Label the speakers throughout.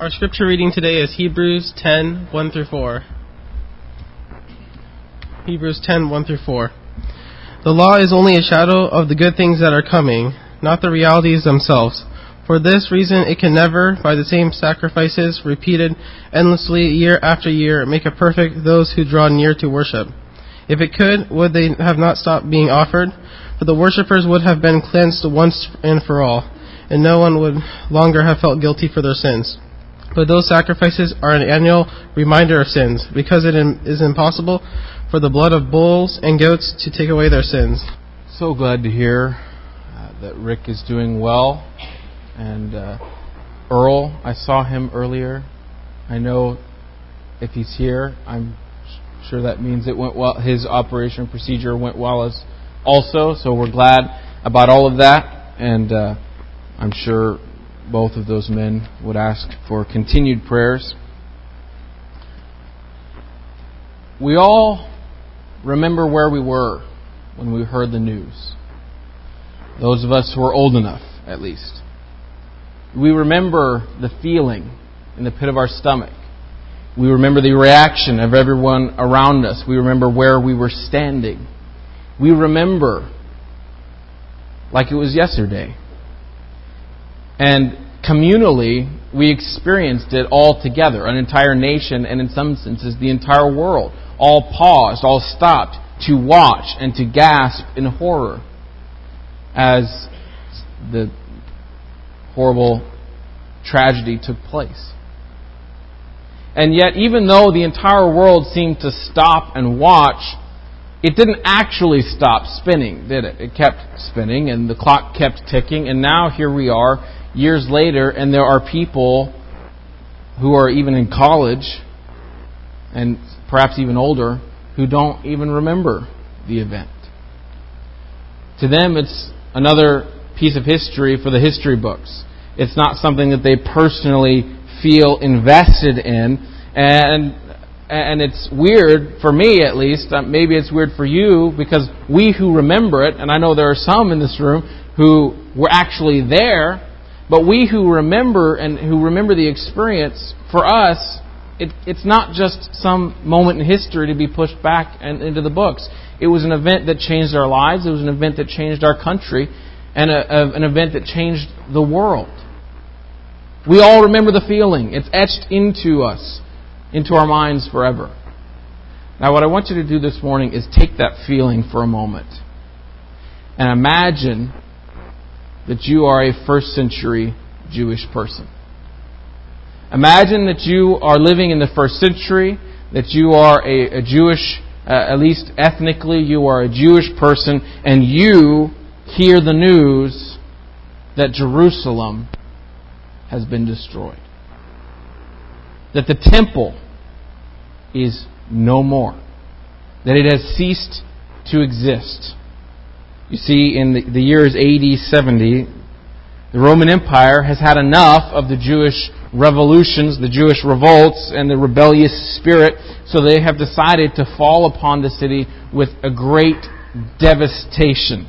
Speaker 1: Our scripture reading today is Hebrews 10 1 through 4. Hebrews 10 1 through 4. The law is only a shadow of the good things that are coming, not the realities themselves. For this reason, it can never, by the same sacrifices repeated endlessly year after year, make a perfect those who draw near to worship. If it could, would they have not stopped being offered? For the worshippers would have been cleansed once and for all, and no one would longer have felt guilty for their sins. But those sacrifices are an annual reminder of sins, because it is impossible for the blood of bulls and goats to take away their sins.
Speaker 2: So glad to hear uh, that Rick is doing well. And uh, Earl, I saw him earlier. I know if he's here, I'm sure that means it went well. His operation procedure went well as also. So we're glad about all of that. And uh, I'm sure both of those men would ask for continued prayers. We all remember where we were when we heard the news. Those of us who are old enough, at least. We remember the feeling in the pit of our stomach. We remember the reaction of everyone around us. We remember where we were standing. We remember like it was yesterday. And communally, we experienced it all together. An entire nation, and in some senses, the entire world, all paused, all stopped to watch and to gasp in horror as the horrible tragedy took place. And yet, even though the entire world seemed to stop and watch, it didn't actually stop spinning, did it? It kept spinning and the clock kept ticking, and now here we are years later, and there are people who are even in college and perhaps even older who don't even remember the event. To them, it's another piece of history for the history books. It's not something that they personally feel invested in, and and it's weird for me at least. Uh, maybe it's weird for you because we who remember it, and I know there are some in this room who were actually there, but we who remember and who remember the experience, for us, it, it's not just some moment in history to be pushed back and into the books. It was an event that changed our lives. It was an event that changed our country, and a, a, an event that changed the world. We all remember the feeling. It's etched into us, into our minds forever. Now, what I want you to do this morning is take that feeling for a moment and imagine that you are a first century Jewish person. Imagine that you are living in the first century, that you are a, a Jewish, uh, at least ethnically, you are a Jewish person, and you hear the news that Jerusalem has been destroyed. That the temple is no more. That it has ceased to exist. You see, in the, the years AD 70, the Roman Empire has had enough of the Jewish revolutions, the Jewish revolts, and the rebellious spirit, so they have decided to fall upon the city with a great devastation.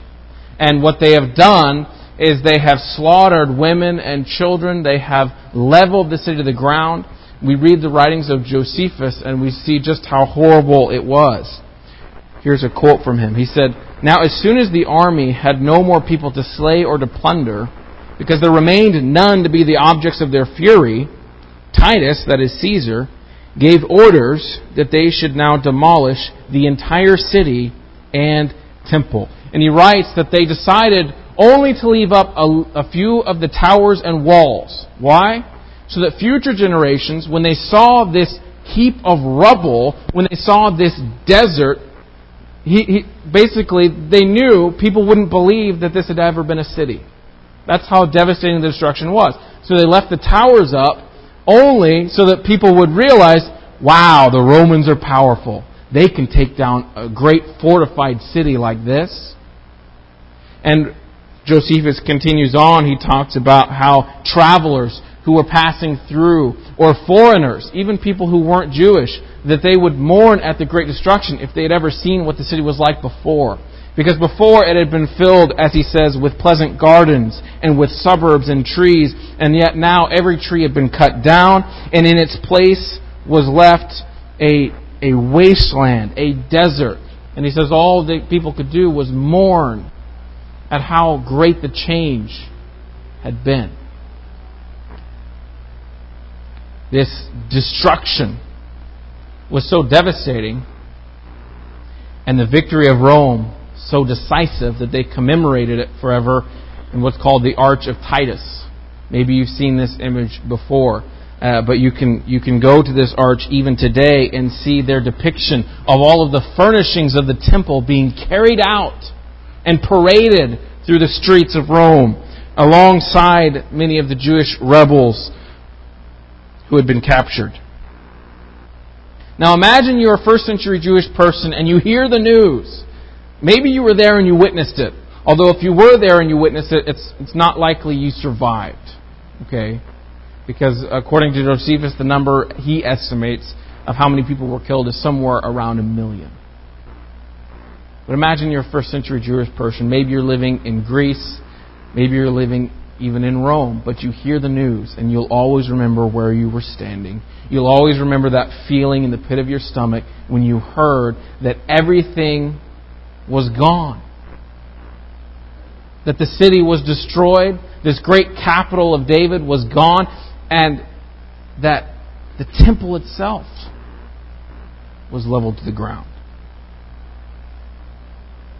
Speaker 2: And what they have done is they have slaughtered women and children, they have leveled the city to the ground. We read the writings of Josephus and we see just how horrible it was. Here's a quote from him. He said, Now as soon as the army had no more people to slay or to plunder, because there remained none to be the objects of their fury, Titus, that is Caesar, gave orders that they should now demolish the entire city and temple. And he writes that they decided only to leave up a, a, few of the towers and walls. Why? So that future generations, when they saw this heap of rubble, when they saw this desert, he, he, basically they knew people wouldn't believe that this had ever been a city. That's how devastating the destruction was. So they left the towers up only so that people would realize, wow, the Romans are powerful. They can take down a great fortified city like this. And Josephus continues on. He talks about how travelers who were passing through, or foreigners, even people who weren't Jewish, that they would mourn at the great destruction if they had ever seen what the city was like before. Because before it had been filled, as he says, with pleasant gardens and with suburbs and trees, and yet now every tree had been cut down, and in its place was left a, a wasteland, a desert. And he says all the people could do was mourn at how great the change had been. This destruction was so devastating, and the victory of Rome so decisive that they commemorated it forever in what's called the Arch of Titus. Maybe you've seen this image before. Uh, but you can you can go to this arch even today and see their depiction of all of the furnishings of the temple being carried out and paraded through the streets of Rome alongside many of the Jewish rebels who had been captured. Now imagine you're a first century Jewish person and you hear the news. Maybe you were there and you witnessed it. Although if you were there and you witnessed it, it's, it's not likely you survived. Okay? because according to Josephus, the number he estimates of how many people were killed is somewhere around a million. But imagine you're a first century Jewish person. Maybe you're living in Greece. Maybe you're living even in Rome. But you hear the news, and you'll always remember where you were standing. You'll always remember that feeling in the pit of your stomach when you heard that everything was gone. That the city was destroyed. This great capital of David was gone and that the temple itself was leveled to the ground.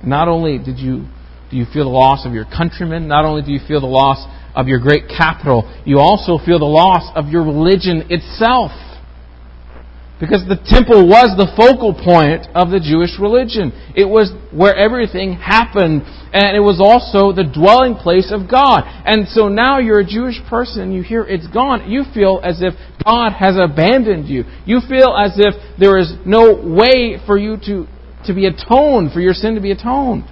Speaker 2: Not only did you do you feel the loss of your countrymen, not only do you feel the loss of your great capital, you also feel the loss of your religion itself. Because the temple was the focal point of the Jewish religion. It was where everything happened, and it was also the dwelling place of God. And so now you're a Jewish person and you hear it's gone. You feel as if God has abandoned you. You feel as if there is no way for you to, to be atoned, for your sin to be atoned.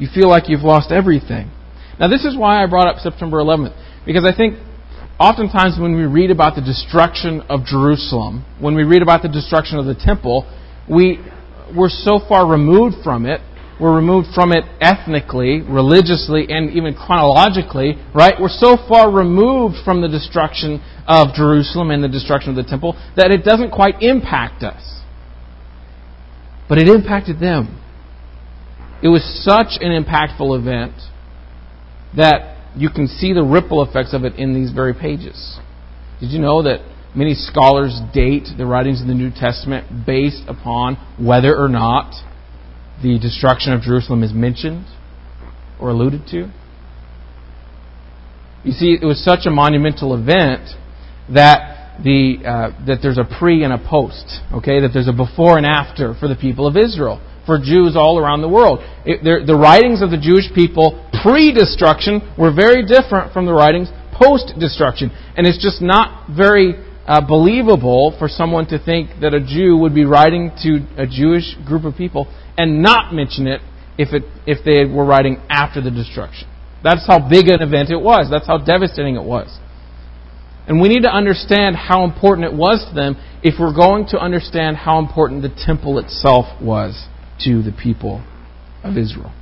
Speaker 2: You feel like you've lost everything. Now, this is why I brought up September 11th, because I think oftentimes when we read about the destruction of Jerusalem, when we read about the destruction of the temple, we, we're so far removed from it. We're removed from it ethnically, religiously, and even chronologically, right? We're so far removed from the destruction of Jerusalem and the destruction of the temple that it doesn't quite impact us. But it impacted them. It was such an impactful event that you can see the ripple effects of it in these very pages. Did you know that many scholars date the writings of the New Testament based upon whether or not the destruction of Jerusalem is mentioned or alluded to? You see, it was such a monumental event that the uh, that there's a pre and a post. Okay, that there's a before and after for the people of Israel for Jews all around the world. It, the writings of the Jewish people pre destruction were very different from the writings post destruction. And it's just not very uh, believable for someone to think that a Jew would be writing to a Jewish group of people and not mention it if, it, if they were writing after the destruction. That's how big an event it was. That's how devastating it was. And we need to understand how important it was to them if we're going to understand how important the temple itself was to the people of Israel.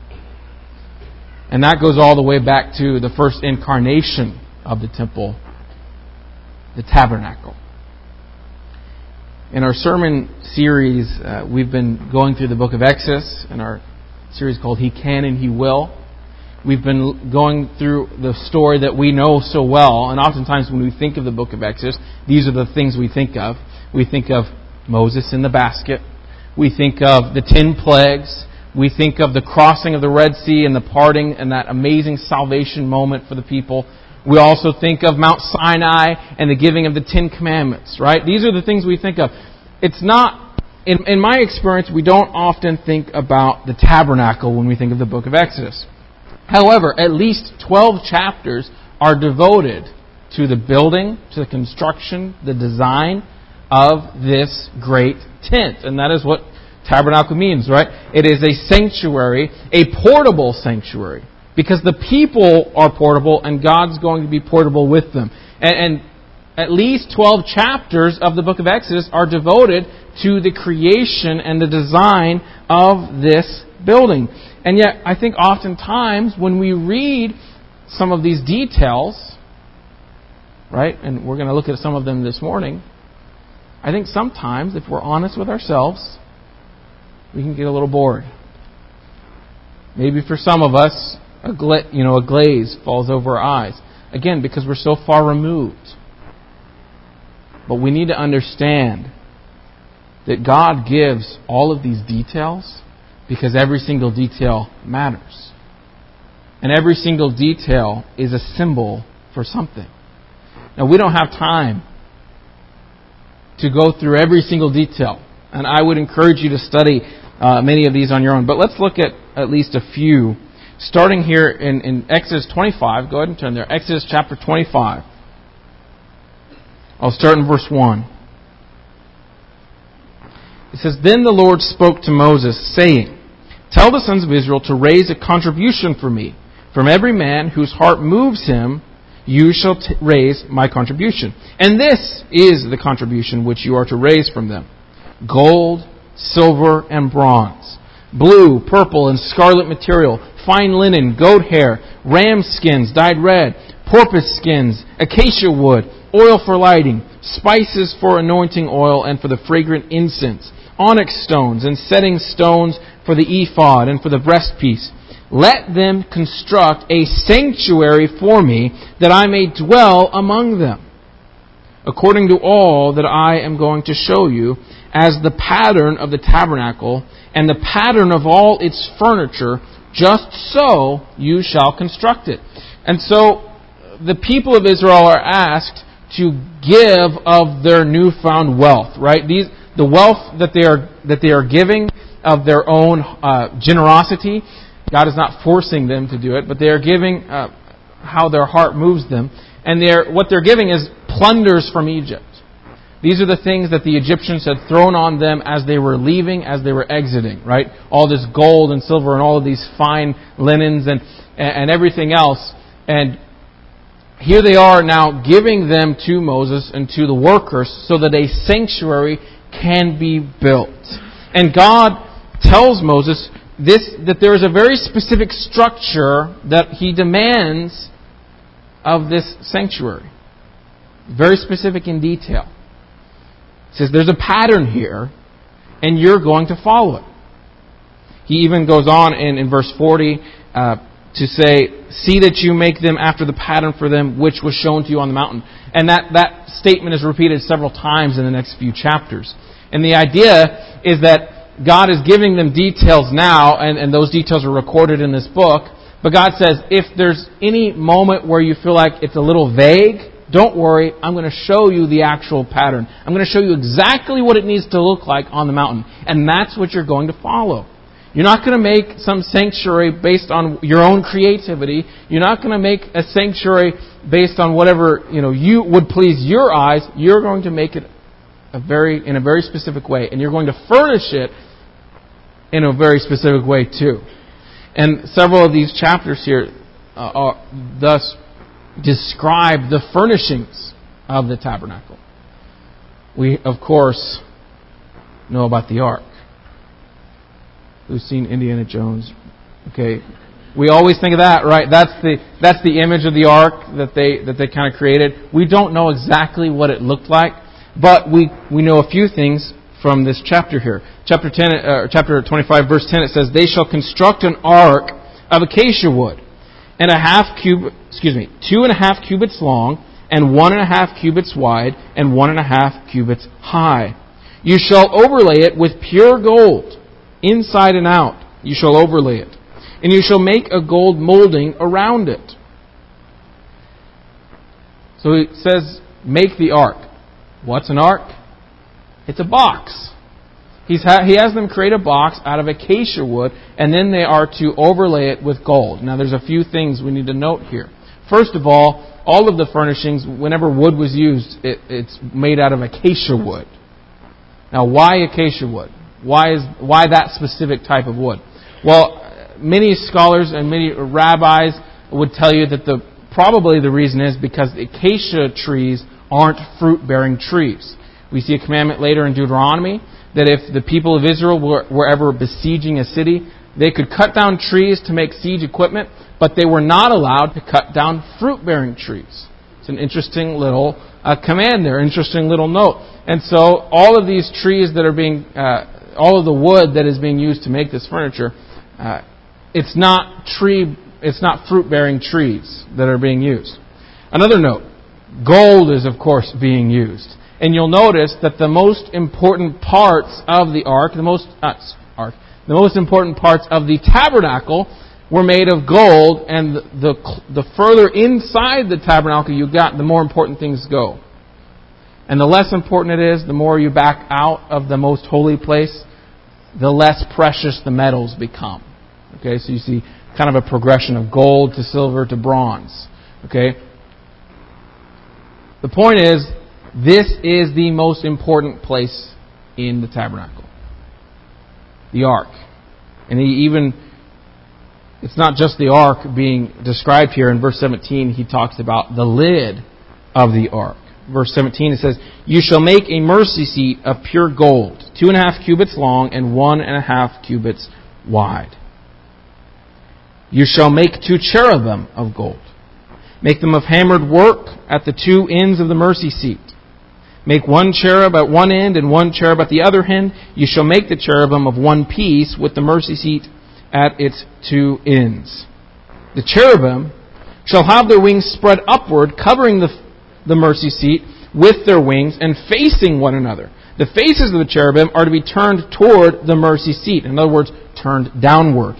Speaker 2: And that goes all the way back to the first incarnation of the temple, the tabernacle. In our sermon series, uh, we've been going through the book of Exodus in our series called He Can and He Will. We've been going through the story that we know so well, and oftentimes when we think of the book of Exodus, these are the things we think of. We think of Moses in the basket. We think of the ten plagues. We think of the crossing of the Red Sea and the parting and that amazing salvation moment for the people. We also think of Mount Sinai and the giving of the Ten Commandments, right? These are the things we think of. It's not, in, in my experience, we don't often think about the tabernacle when we think of the book of Exodus. However, at least 12 chapters are devoted to the building, to the construction, the design of this great tent. And that is what tabernacle means, right? It is a sanctuary, a portable sanctuary. Because the people are portable and God's going to be portable with them. And, and at least 12 chapters of the book of Exodus are devoted to the creation and the design of this building. And yet, I think oftentimes when we read some of these details, right, and we're going to look at some of them this morning, I think sometimes, if we're honest with ourselves, we can get a little bored. Maybe for some of us, a gla- you know, a glaze falls over our eyes. Again, because we're so far removed. But we need to understand that God gives all of these details because every single detail matters. And every single detail is a symbol for something. Now, we don't have time to go through every single detail. And I would encourage you to study uh, many of these on your own. But let's look at at least a few. Starting here in, in Exodus 25. Go ahead and turn there. Exodus chapter 25. I'll start in verse 1. It says, Then the Lord spoke to Moses, saying, Tell the sons of Israel to raise a contribution for me. From every man whose heart moves him, you shall t- raise my contribution. And this is the contribution which you are to raise from them. Gold, silver, and bronze, blue, purple, and scarlet material, fine linen, goat hair, ram skins dyed red, porpoise skins, acacia wood, oil for lighting, spices for anointing oil and for the fragrant incense, onyx stones and setting stones for the ephod and for the breastpiece let them construct a sanctuary for me, that I may dwell among them, according to all that I am going to show you, as the pattern of the tabernacle, and the pattern of all its furniture, just so you shall construct it. And so, the people of Israel are asked to give of their newfound wealth, right? These, the wealth that they are, that they are giving of their own uh, generosity God is not forcing them to do it, but they are giving uh, how their heart moves them. And they're, what they're giving is plunders from Egypt. These are the things that the Egyptians had thrown on them as they were leaving, as they were exiting, right? All this gold and silver and all of these fine linens and, and everything else. And here they are now giving them to Moses and to the workers so that a sanctuary can be built. And God tells Moses, this, that there is a very specific structure that he demands of this sanctuary. Very specific in detail. He says there's a pattern here, and you're going to follow it. He even goes on in, in verse 40 uh, to say, See that you make them after the pattern for them which was shown to you on the mountain. And that, that statement is repeated several times in the next few chapters. And the idea is that God is giving them details now, and, and those details are recorded in this book. But God says, if there's any moment where you feel like it's a little vague, don't worry, I'm going to show you the actual pattern. I'm going to show you exactly what it needs to look like on the mountain. And that's what you're going to follow. You're not going to make some sanctuary based on your own creativity. You're not going to make a sanctuary based on whatever, you know, you would please your eyes. You're going to make it a very, in a very specific way. And you're going to furnish it in a very specific way too. And several of these chapters here uh, are, thus describe the furnishings of the tabernacle. We, of course, know about the ark. Who's seen Indiana Jones? Okay, we always think of that, right? That's the that's the image of the ark that they that they kind of created. We don't know exactly what it looked like, but we we know a few things from this chapter here. Chapter 10, uh, chapter 25, verse 10, it says, They shall construct an ark of acacia wood, and a half cube, excuse me, two and a half cubits long, and one and a half cubits wide, and one and a half cubits high. You shall overlay it with pure gold, inside and out. You shall overlay it. And you shall make a gold molding around it. So it says, make the ark. What's an ark? It's a box. Ha- he has them create a box out of acacia wood, and then they are to overlay it with gold. Now, there's a few things we need to note here. First of all, all of the furnishings, whenever wood was used, it, it's made out of acacia wood. Now, why acacia wood? Why is why that specific type of wood? Well, many scholars and many rabbis would tell you that the probably the reason is because acacia trees aren't fruit-bearing trees. We see a commandment later in Deuteronomy that if the people of Israel were, were ever besieging a city, They could cut down trees to make siege equipment, but they were not allowed to cut down fruit bearing trees. It's an interesting little uh, command there, interesting little note. And so all of these trees that are being, uh, all of the wood that is being used to make this furniture, uh, it's not tree, it's not fruit bearing trees that are being used. Another note, gold is of course being used. And you'll notice that the most important parts of the ark, the most, uh, ark, the most important parts of the tabernacle were made of gold, and the, the, the further inside the tabernacle you got, the more important things go. And the less important it is, the more you back out of the most holy place, the less precious the metals become. Okay, so you see kind of a progression of gold to silver to bronze. Okay? The point is, this is the most important place in the tabernacle. The ark. And he even it's not just the ark being described here. In verse 17, he talks about the lid of the ark. Verse 17, it says, You shall make a mercy seat of pure gold, two and a half cubits long and one and a half cubits wide. You shall make two cherubim of gold. Make them of hammered work at the two ends of the mercy seat. Make one cherub at one end and one cherub at the other end. You shall make the cherubim of one piece with the mercy seat at its two ends. The cherubim shall have their wings spread upward, covering the, the mercy seat with their wings and facing one another. The faces of the cherubim are to be turned toward the mercy seat. In other words, turned downward.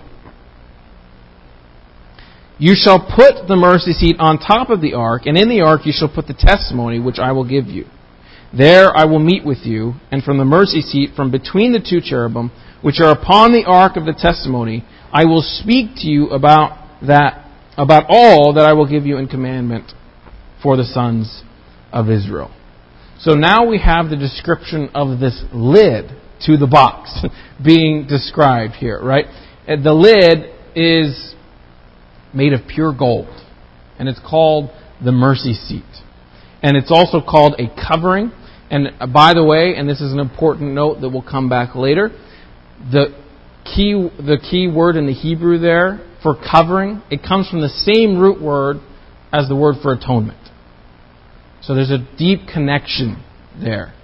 Speaker 2: You shall put the mercy seat on top of the ark, and in the ark you shall put the testimony which I will give you. There I will meet with you, and from the mercy seat, from between the two cherubim, which are upon the ark of the testimony, I will speak to you about that, about all that I will give you in commandment for the sons of Israel. So now we have the description of this lid to the box being described here, right? The lid is made of pure gold, and it's called the mercy seat. And it's also called a covering. And uh, by the way, and this is an important note that will come back later, the key, the key word in the Hebrew there for covering, it comes from the same root word as the word for atonement. So there's a deep connection there.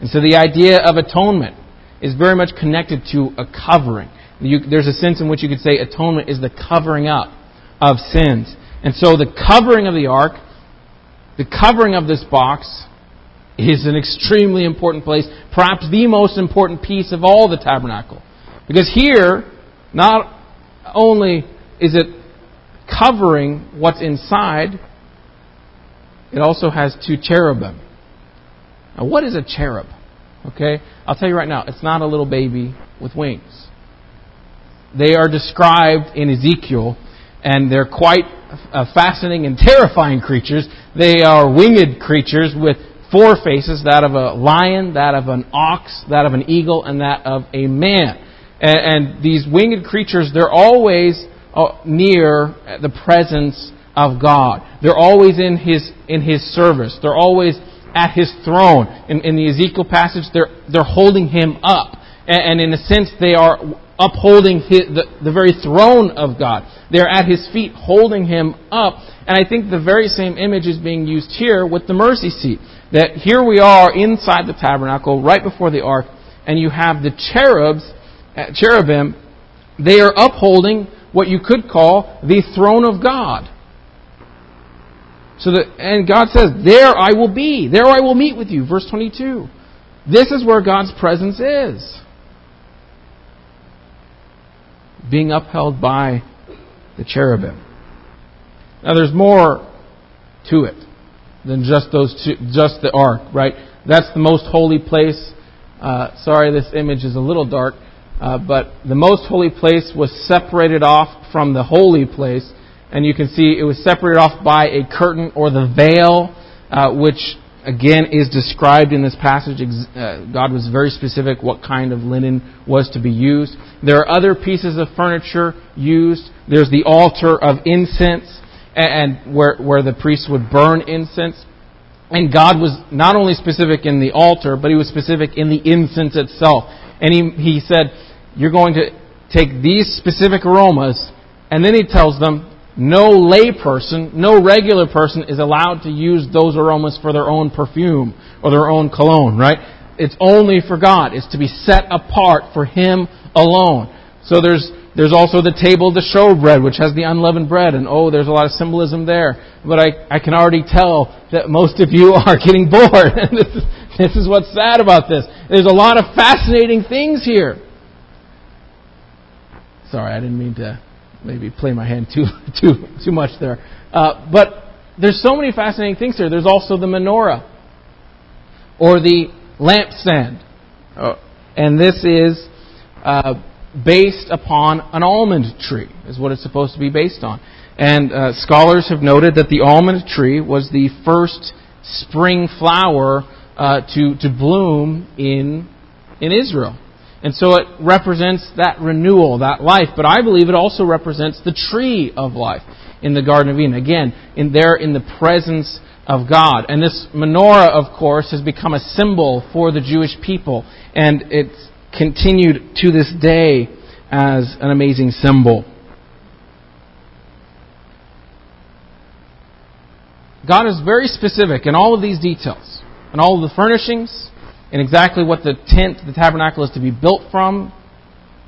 Speaker 2: And so the idea of atonement is very much connected to a covering. You, there's a sense in which you could say atonement is the covering up of sins. And so the covering of the ark, the covering of this box, is an extremely important place, perhaps the most important piece of all the tabernacle. Because here, not only is it covering what's inside, it also has two cherubim. Now, what is a cherub? Okay? I'll tell you right now, it's not a little baby with wings. They are described in Ezekiel, and they're quite uh, fascinating and terrifying creatures. They are winged creatures with four faces that of a lion, that of an ox, that of an eagle, and that of a man. And, and these winged creatures, they're always uh, near the presence of God. They're always in His, in His service. They're always at His throne. In, in the Ezekiel passage, they're, they're holding Him up. And, and in a sense, they are upholding his, the, the very throne of God. They're at His feet holding Him up. And I think the very same image is being used here with the mercy seat that here we are inside the tabernacle, right before the ark, and you have the cherubs, uh, cherubim, they are upholding what you could call the throne of God. So that, and God says, There I will be, there I will meet with you. Verse 22. This is where God's presence is. Being upheld by the cherubim. Now there's more to it than just those two, just the ark, right? That's the most holy place. Uh, sorry, this image is a little dark, uh, but the most holy place was separated off from the holy place, and you can see it was separated off by a curtain or the veil, uh, which again is described in this passage. Uh, God was very specific what kind of linen was to be used. There are other pieces of furniture used. There's the altar of incense and where, where the priests would burn incense. And God was not only specific in the altar, but He was specific in the incense itself. And He, he said, You're going to take these specific aromas, and then he tells them no lay person, no regular person is allowed to use those aromas for their own perfume or their own cologne, right? It's only for God. It's to be set apart for Him alone. So there's, there's also the table of the showbread, which has the unleavened bread, and oh, there's a lot of symbolism there. But I, I can already tell that most of you are getting bored. this, is, this is what's sad about this. There's a lot of fascinating things here. Sorry, I didn't mean to maybe play my hand too too too much there. Uh, but there's so many fascinating things here. There's also the menorah or the lampstand, uh, and this is uh, based upon an almond tree, is what it's supposed to be based on. And uh, scholars have noted that the almond tree was the first spring flower uh, to to bloom in in Israel. And so it represents that renewal, that life. But I believe it also represents the tree of life in the Garden of Eden. Again, in there in the presence of God. And this menorah, of course, has become a symbol for the Jewish people. And it's continued to this day as an amazing symbol. God is very specific in all of these details, in all of the furnishings, and exactly what the tent, the tabernacle is to be built from,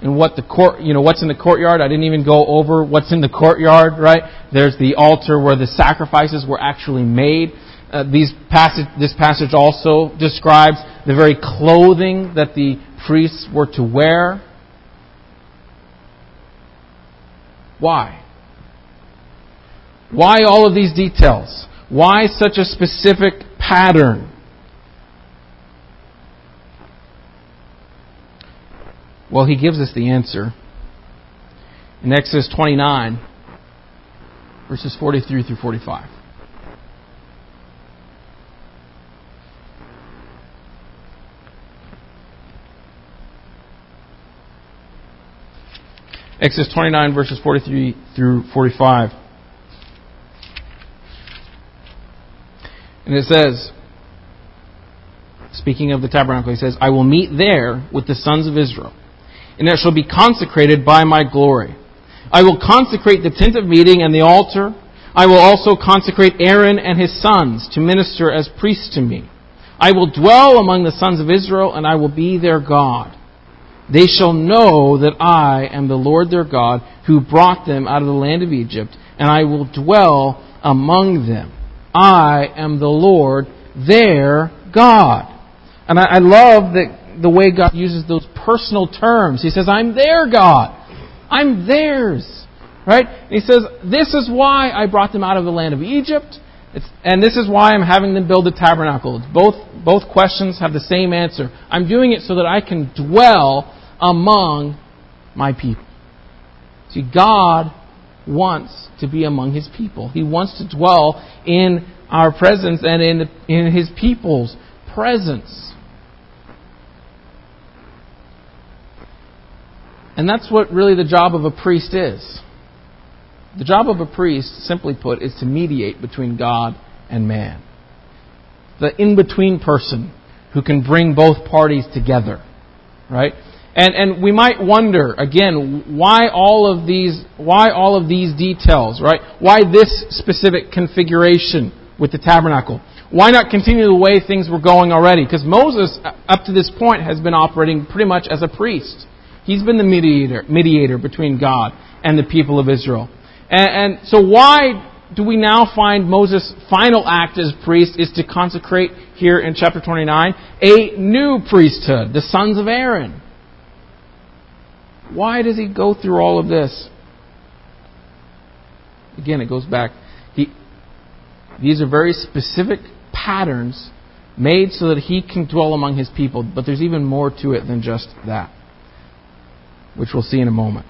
Speaker 2: and what the court, you know, what's in the courtyard. I didn't even go over what's in the courtyard, right? There's the altar where the sacrifices were actually made. Uh, these passage, this passage also describes the very clothing that the priests were to wear. Why? Why all of these details? Why such a specific pattern? Well, he gives us the answer. In Exodus 29, verses 43 through 45. Exodus 29, verses 43 through 45. And it says, speaking of the tabernacle, he says, I will meet there with the sons of Israel and it shall be consecrated by my glory. I will consecrate the tent of meeting and the altar. I will also consecrate Aaron and his sons to minister as priests to me. I will dwell among the sons of Israel, and I will be their God. They shall know that I am the Lord their God, who brought them out of the land of Egypt, and I will dwell among them. I am the Lord their God. And I, I love that the way God uses those personal terms. He says, I'm their God. I'm theirs. Right? And he says, This is why I brought them out of the land of Egypt. It's, and this is why I'm having them build a tabernacle. Both, both questions have the same answer. I'm doing it so that I can dwell among my people. See, God wants to be among His people. He wants to dwell in our presence and in, in His people's presence. And that's what really the job of a priest is. The job of a priest, simply put, is to mediate between God and man. The in between person who can bring both parties together. Right? And, and we might wonder, again, why all of these, why all of these details, right? Why this specific configuration with the tabernacle? Why not continue the way things were going already? Because Moses, uh, up to this point, has been operating pretty much as a priest. He's been the mediator, mediator between God and the people of Israel. And, and so why do we now find Moses' final act as priest is to consecrate here in chapter 29 a new priesthood, the sons of Aaron? Why does he go through all of this? Again, it goes back. He, these are very specific patterns made so that he can dwell among his people, but there's even more to it than just that which we'll see in a moment.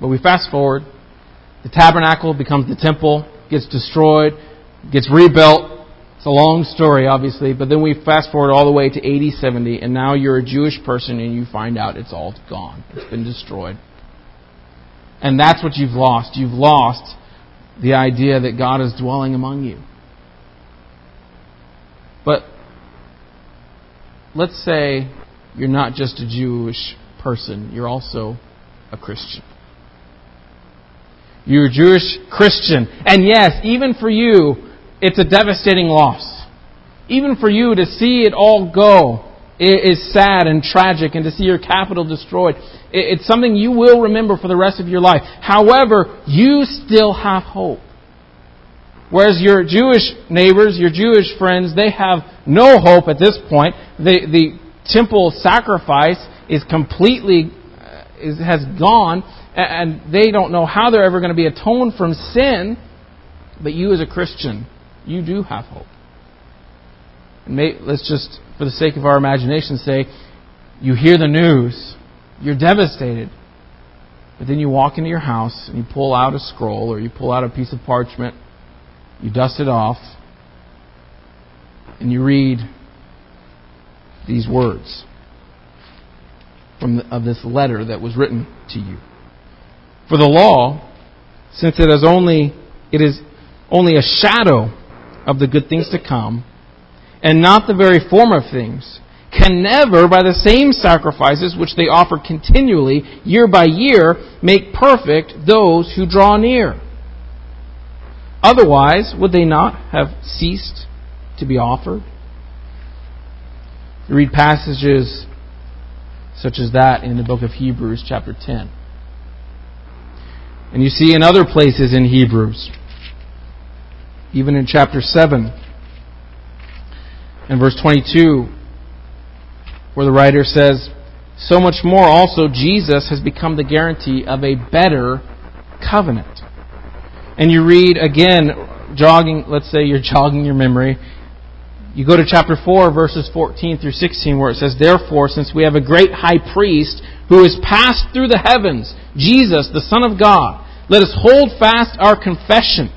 Speaker 2: But we fast forward. The tabernacle becomes the temple, gets destroyed, gets rebuilt. A long story, obviously, but then we fast forward all the way to AD 70, and now you're a Jewish person and you find out it's all gone. It's been destroyed. And that's what you've lost. You've lost the idea that God is dwelling among you. But let's say you're not just a Jewish person, you're also a Christian. You're a Jewish Christian. And yes, even for you, it's a devastating loss. Even for you to see it all go is sad and tragic, and to see your capital destroyed, it's something you will remember for the rest of your life. However, you still have hope. Whereas your Jewish neighbors, your Jewish friends, they have no hope at this point. The, the temple sacrifice is completely uh, is, has gone, and they don't know how they're ever going to be atoned from sin. But you, as a Christian, you do have hope. And may, let's just, for the sake of our imagination, say you hear the news, you're devastated. But then you walk into your house and you pull out a scroll or you pull out a piece of parchment you dust it off, and you read these words from the, of this letter that was written to you. For the law, since it is only it is only a shadow of the good things to come, and not the very form of things, can never, by the same sacrifices which they offer continually, year by year, make perfect those who draw near. Otherwise, would they not have ceased to be offered? You read passages such as that in the book of Hebrews, chapter 10. And you see in other places in Hebrews, even in chapter 7 and verse 22, where the writer says, So much more also Jesus has become the guarantee of a better covenant and you read again, jogging, let's say you're jogging your memory, you go to chapter 4, verses 14 through 16, where it says, Therefore, since we have a great high priest who has passed through the heavens, Jesus, the Son of God, let us hold fast our confession.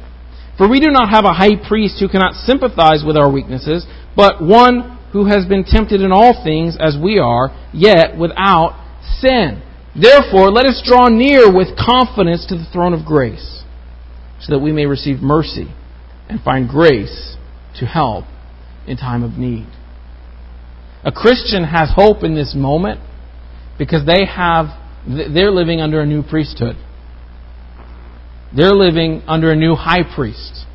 Speaker 2: For we do not have a high priest who cannot sympathize with our weaknesses, but one who has been tempted in all things as we are, yet without sin. Therefore, let us draw near with confidence to the throne of grace so that we may receive mercy and find grace to help in time of need. A Christian has hope in this moment because they have they're living under a new priesthood. They're living under a new high priest.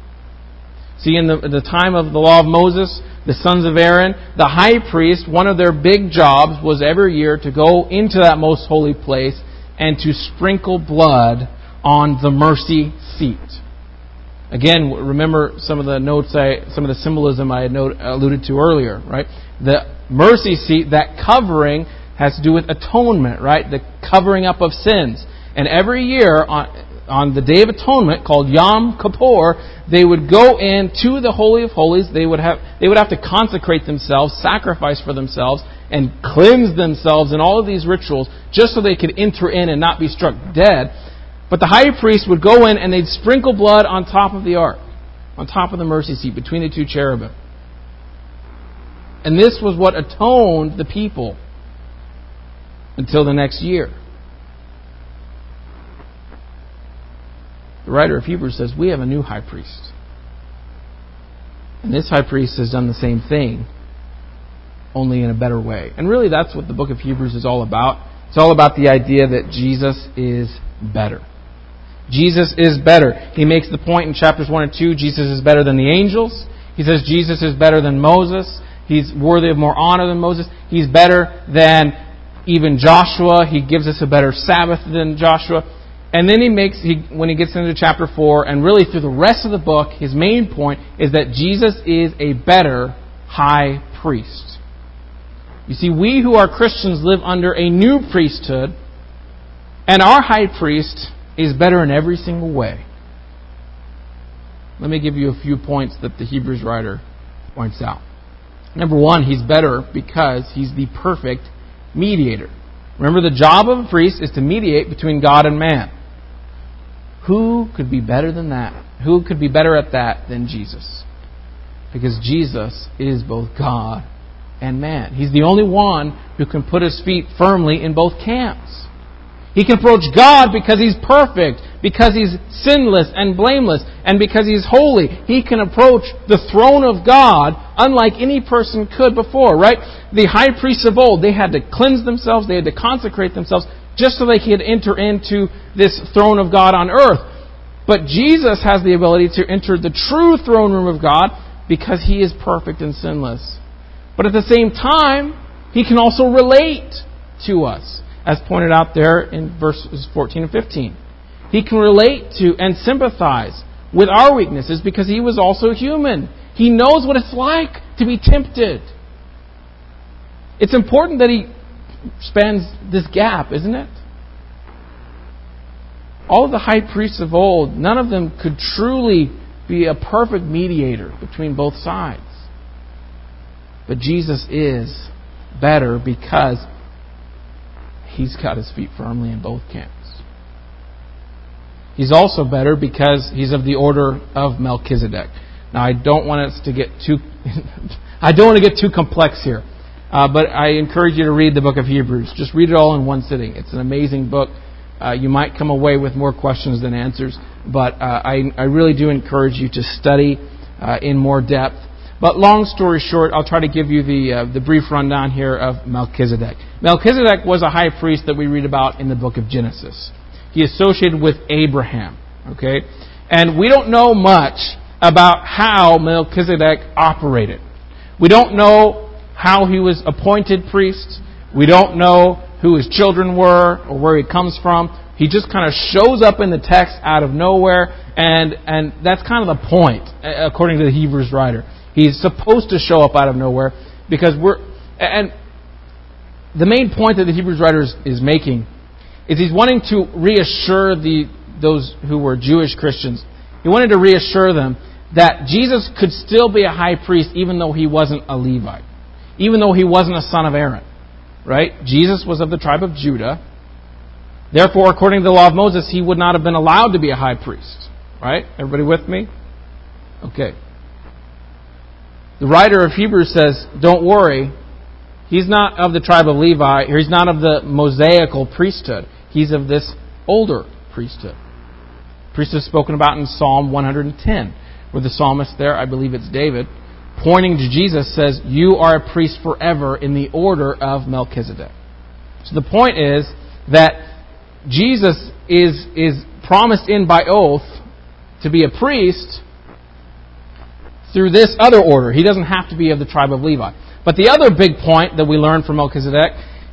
Speaker 2: See, in the, the time of the law of Moses, the sons of Aaron, the high priest, one of their big jobs was every year to go into that most holy place and to sprinkle blood on the mercy seat. Again, remember some of the notes, I, some of the symbolism I had note, alluded to earlier, right? The mercy seat, that covering, has to do with atonement, right? The covering up of sins. And every year on, on the Day of Atonement, called Yom Kippur, they would go in to the Holy of Holies. They would have they would have to consecrate themselves, sacrifice for themselves, and cleanse themselves in all of these rituals, just so they could enter in and not be struck dead. But the high priest would go in and they'd sprinkle blood on top of the ark, on top of the mercy seat, between the two cherubim. And this was what atoned the people until the next year. The writer of Hebrews says, We have a new high priest. And this high priest has done the same thing, only in a better way. And really, that's what the book of Hebrews is all about. It's all about the idea that Jesus is better. Jesus is better. He makes the point in chapters 1 and 2 Jesus is better than the angels. He says Jesus is better than Moses. He's worthy of more honor than Moses. He's better than even Joshua. He gives us a better Sabbath than Joshua. And then he makes, he, when he gets into chapter 4, and really through the rest of the book, his main point is that Jesus is a better high priest. You see, we who are Christians live under a new priesthood, and our high priest is better in every single way. Let me give you a few points that the Hebrews writer points out. Number one, he's better because he's the perfect mediator. Remember, the job of a priest is to mediate between God and man. Who could be better than that? Who could be better at that than Jesus? Because Jesus is both God and man. He's the only one who can put his feet firmly in both camps. He can approach God because He's perfect, because He's sinless and blameless, and because He's holy. He can approach the throne of God unlike any person could before, right? The high priests of old, they had to cleanse themselves, they had to consecrate themselves just so they could enter into this throne of God on earth. But Jesus has the ability to enter the true throne room of God because he is perfect and sinless. But at the same time, he can also relate to us, as pointed out there in verses 14 and 15. He can relate to and sympathize with our weaknesses because he was also human. He knows what it's like to be tempted. It's important that he spans this gap, isn't it? All the high priests of old, none of them could truly be a perfect mediator between both sides. But Jesus is better because he's got his feet firmly in both camps. He's also better because he's of the order of Melchizedek. Now, I don't want us to get too, I don't want to get too complex here, uh, but I encourage you to read the book of Hebrews. Just read it all in one sitting. It's an amazing book. Uh, you might come away with more questions than answers, but uh, I, I, really do encourage you to study uh, in more depth. But long story short, I'll try to give you the, uh, the brief rundown here of Melchizedek. Melchizedek was a high priest that we read about in the book of Genesis. He associated with Abraham. Okay? And we don't know much about how Melchizedek operated. We don't know how he was appointed priest. We don't know who his children were or where he comes from. He just kind of shows up in the text out of nowhere, and, and that's kind of the point, according to the Hebrews writer. He's supposed to show up out of nowhere because we're. And the main point that the Hebrews writer is, is making is he's wanting to reassure the, those who were Jewish Christians. He wanted to reassure them that Jesus could still be a high priest even though he wasn't a Levite, even though he wasn't a son of Aaron. Right? Jesus was of the tribe of Judah. Therefore, according to the law of Moses, he would not have been allowed to be a high priest. Right? Everybody with me? Okay. The writer of Hebrews says, Don't worry, he's not of the tribe of Levi, or he's not of the Mosaical priesthood. He's of this older priesthood. Priesthood spoken about in Psalm 110, where the psalmist there, I believe it's David, pointing to Jesus, says, You are a priest forever in the order of Melchizedek. So the point is that Jesus is, is promised in by oath to be a priest through this other order. He doesn't have to be of the tribe of Levi. But the other big point that we learn from Melchizedek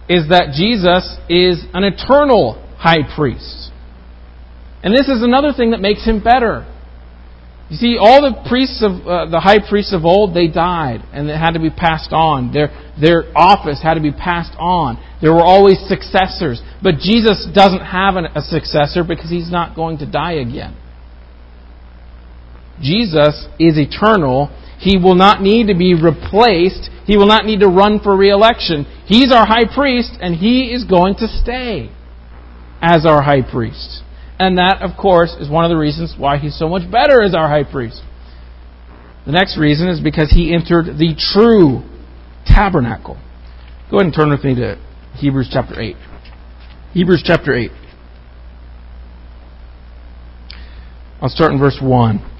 Speaker 2: is that Jesus is an eternal high priest. And this is another thing that makes him better. You see, all the priests of uh, the high priests of old, they died and it had to be passed on. Their their office had to be passed on. There were always successors, but Jesus doesn't have an, a successor because he's not going to die again. Jesus is eternal. He will not need to be replaced he will not need to run for reelection. He's our high priest, and he is going to stay as our high priest. And that, of course, is one of the reasons why he's so much better as our high priest. The next reason is because he entered the true tabernacle. Go ahead and turn with me to Hebrews chapter 8. Hebrews chapter 8. I'll start in verse 1.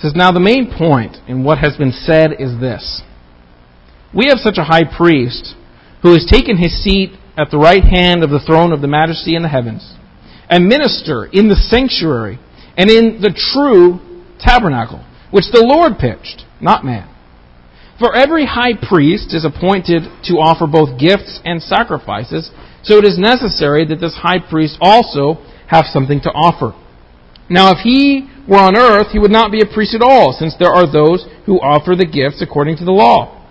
Speaker 2: says, Now the main point in what has been said is this We have such a high priest who has taken his seat at the right hand of the throne of the majesty in the heavens, and minister in the sanctuary and in the true tabernacle, which the Lord pitched, not man. For every high priest is appointed to offer both gifts and sacrifices, so it is necessary that this high priest also have something to offer. Now, if he were on earth, he would not be a priest at all, since there are those who offer the gifts according to the law,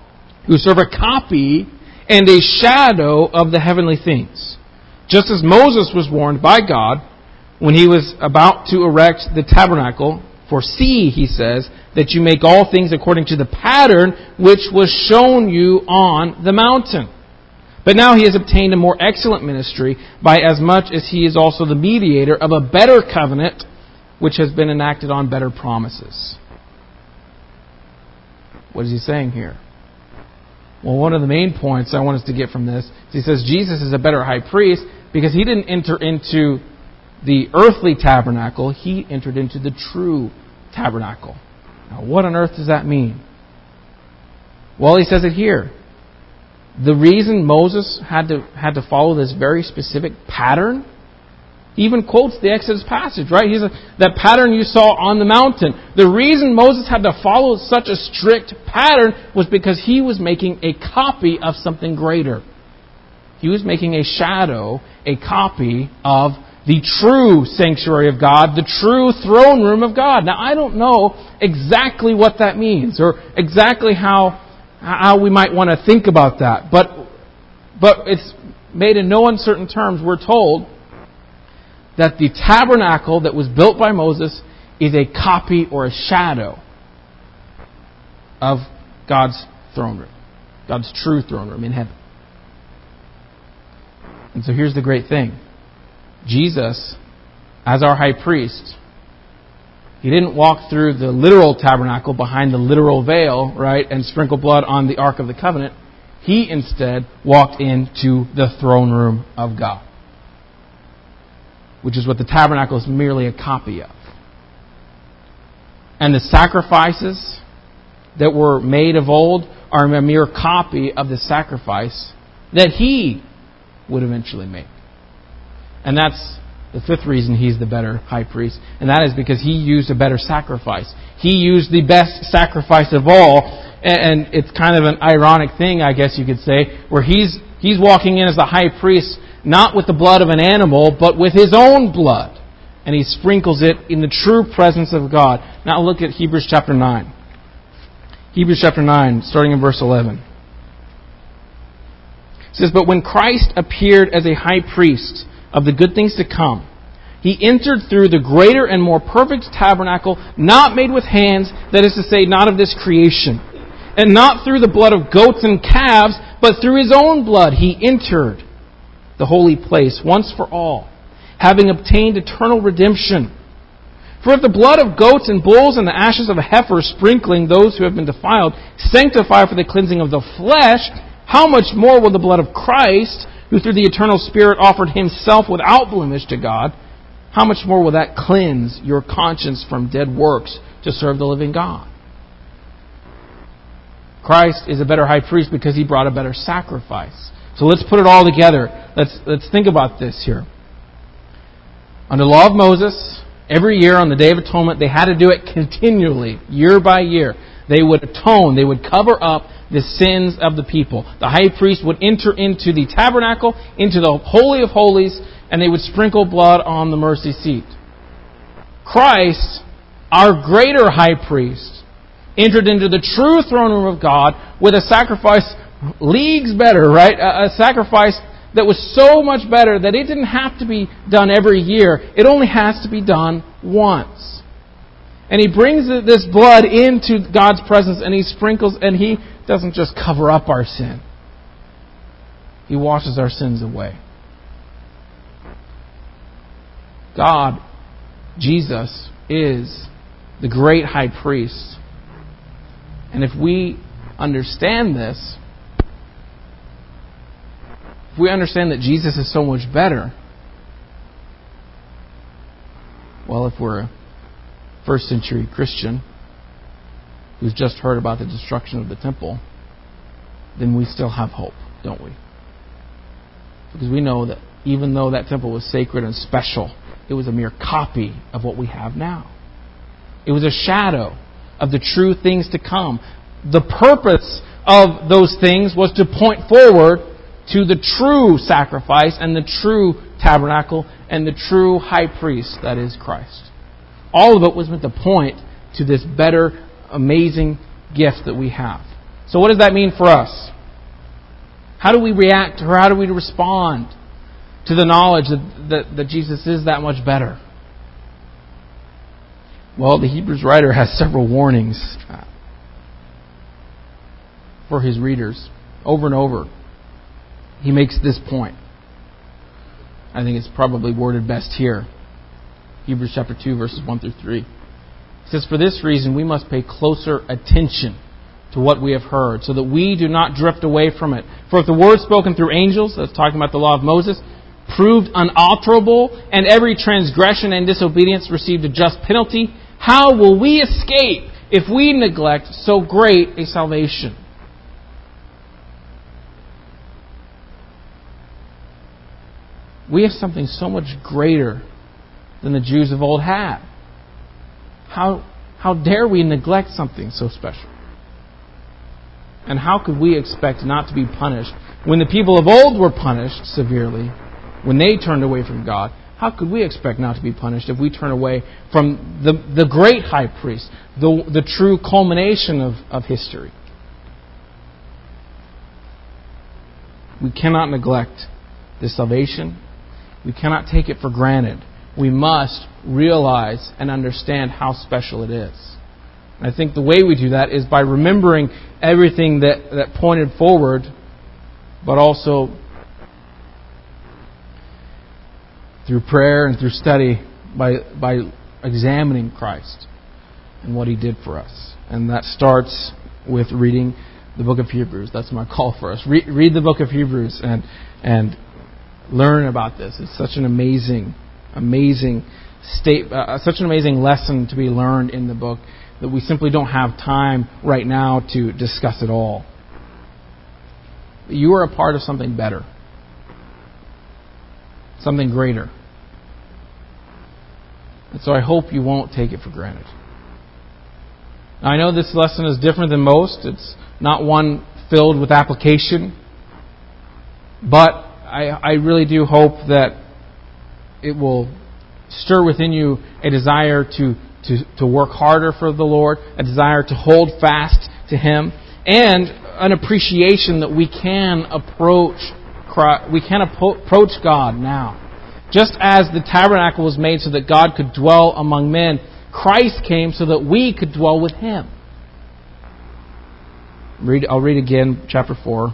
Speaker 2: who serve a copy and a shadow of the heavenly things. Just as Moses was warned by God when he was about to erect the tabernacle, for see, he says, that you make all things according to the pattern which was shown you on the mountain. But now he has obtained a more excellent ministry by as much as he is also the mediator of a better covenant which has been enacted on better promises. What is he saying here? Well, one of the main points I want us to get from this is he says Jesus is a better high priest because he didn't enter into the earthly tabernacle, he entered into the true tabernacle. Now, what on earth does that mean? Well, he says it here. the reason Moses had to, had to follow this very specific pattern, even quotes the Exodus passage, right? He's a, that pattern you saw on the mountain. The reason Moses had to follow such a strict pattern was because he was making a copy of something greater. He was making a shadow, a copy of the true sanctuary of God, the true throne room of God. Now, I don't know exactly what that means or exactly how, how we might want to think about that, but, but it's made in no uncertain terms. We're told that the tabernacle that was built by Moses is a copy or a shadow of God's throne room, God's true throne room in heaven. And so here's the great thing Jesus, as our high priest, he didn't walk through the literal tabernacle behind the literal veil, right, and sprinkle blood on the Ark of the Covenant. He instead walked into the throne room of God, which is what the tabernacle is merely a copy of. And the sacrifices that were made of old are a mere copy of the sacrifice that he would eventually make. And that's the fifth reason he's the better high priest. And that is because he used a better sacrifice. He used the best sacrifice of all. And it's kind of an ironic thing, I guess you could say, where he's, he's walking in as the high priest, not with the blood of an animal, but with his own blood. And he sprinkles it in the true presence of God. Now look at Hebrews chapter 9. Hebrews chapter 9, starting in verse 11. It says, But when Christ appeared as a high priest of the good things to come, he entered through the greater and more perfect tabernacle, not made with hands, that is to say, not of this creation, and not through the blood of goats and calves, but through his own blood he entered the holy place once for all, having obtained eternal redemption. For if the blood of goats and bulls and the ashes of a heifer sprinkling those who have been defiled sanctify for the cleansing of the flesh, how much more will the blood of Christ, who through the eternal Spirit offered himself without blemish to God, how much more will that cleanse your conscience from dead works to serve the living God? Christ is a better high priest because he brought a better sacrifice. So let's put it all together. Let's, let's think about this here. Under the law of Moses, every year on the Day of Atonement, they had to do it continually, year by year. They would atone, they would cover up the sins of the people. The high priest would enter into the tabernacle, into the Holy of Holies, and they would sprinkle blood on the mercy seat. Christ, our greater high priest, entered into the true throne room of God with a sacrifice leagues better, right? A, a sacrifice that was so much better that it didn't have to be done every year. It only has to be done once. And he brings this blood into God's presence and he sprinkles and he doesn't just cover up our sin, He washes our sins away. God, Jesus, is the great high priest. And if we understand this, if we understand that Jesus is so much better, well, if we're a first century Christian, who's just heard about the destruction of the temple, then we still have hope, don't we? Because we know that even though that temple was sacred and special, it was a mere copy of what we have now. It was a shadow of the true things to come. The purpose of those things was to point forward to the true sacrifice and the true tabernacle and the true high priest, that is Christ. All of it was meant to point to this better amazing gift that we have. So, what does that mean for us? How do we react or how do we respond to the knowledge that, that, that Jesus is that much better? Well, the Hebrews writer has several warnings for his readers over and over. He makes this point. I think it's probably worded best here. Hebrews chapter 2, verses 1 through 3. He says, For this reason, we must pay closer attention to what we have heard, so that we do not drift away from it. For if the word spoken through angels, that's talking about the law of Moses, proved unalterable, and every transgression and disobedience received a just penalty, how will we escape if we neglect so great a salvation? We have something so much greater than the Jews of old had. How, how dare we neglect something so special? And how could we expect not to be punished when the people of old were punished severely, when they turned away from God? How could we expect not to be punished if we turn away from the, the great high priest, the, the true culmination of, of history? We cannot neglect the salvation. We cannot take it for granted. We must realize and understand how special it is. And I think the way we do that is by remembering everything that, that pointed forward, but also through prayer and through study by, by examining Christ and what He did for us. And that starts with reading the book of Hebrews. That's my call for us. Read, read the book of Hebrews and, and learn about this. It's such an amazing, amazing state, uh, such an amazing lesson to be learned in the book that we simply don't have time right now to discuss it all. You are a part of something better, something greater. And so I hope you won't take it for granted. Now, I know this lesson is different than most. It's not one filled with application. But I, I really do hope that it will stir within you a desire to, to, to work harder for the Lord, a desire to hold fast to Him, and an appreciation that we can approach we can approach God now. Just as the tabernacle was made so that God could dwell among men, Christ came so that we could dwell with him. Read, I'll read again, chapter 4,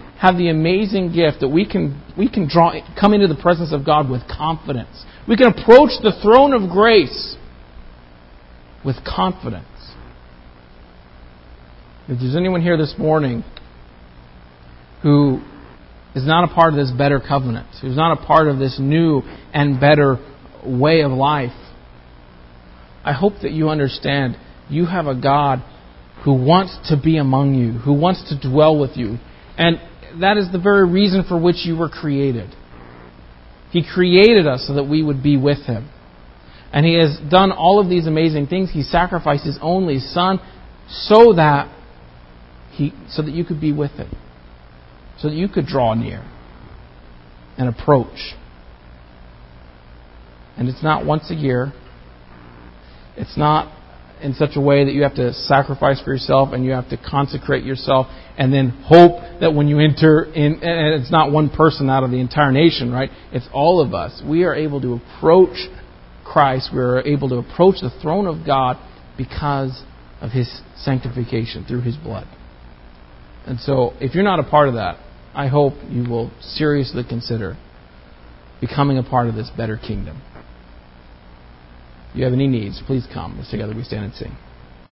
Speaker 2: have the amazing gift that we can, we can draw, come into the presence of God with confidence. We can approach the throne of grace with confidence. If there's anyone here this morning who is not a part of this better covenant, who's not a part of this new and better way of life, I hope that you understand you have a God who wants to be among you, who wants to dwell with you. And that is the very reason for which you were created. He created us so that we would be with Him. And He has done all of these amazing things. He sacrificed His only Son so that he, so that you could be with Him so that you could draw near and approach. And it's not once a year. It's not in such a way that you have to sacrifice for yourself and you have to consecrate yourself and then hope that when you enter in, and it's not one person out of the entire nation, right? It's all of us. We are able to approach Christ. We are able to approach the throne of God because of His sanctification through His blood. And so, if you're not a part of that, I hope you will seriously consider becoming a part of this better kingdom. You have any needs, please come. Let's together we stand and sing.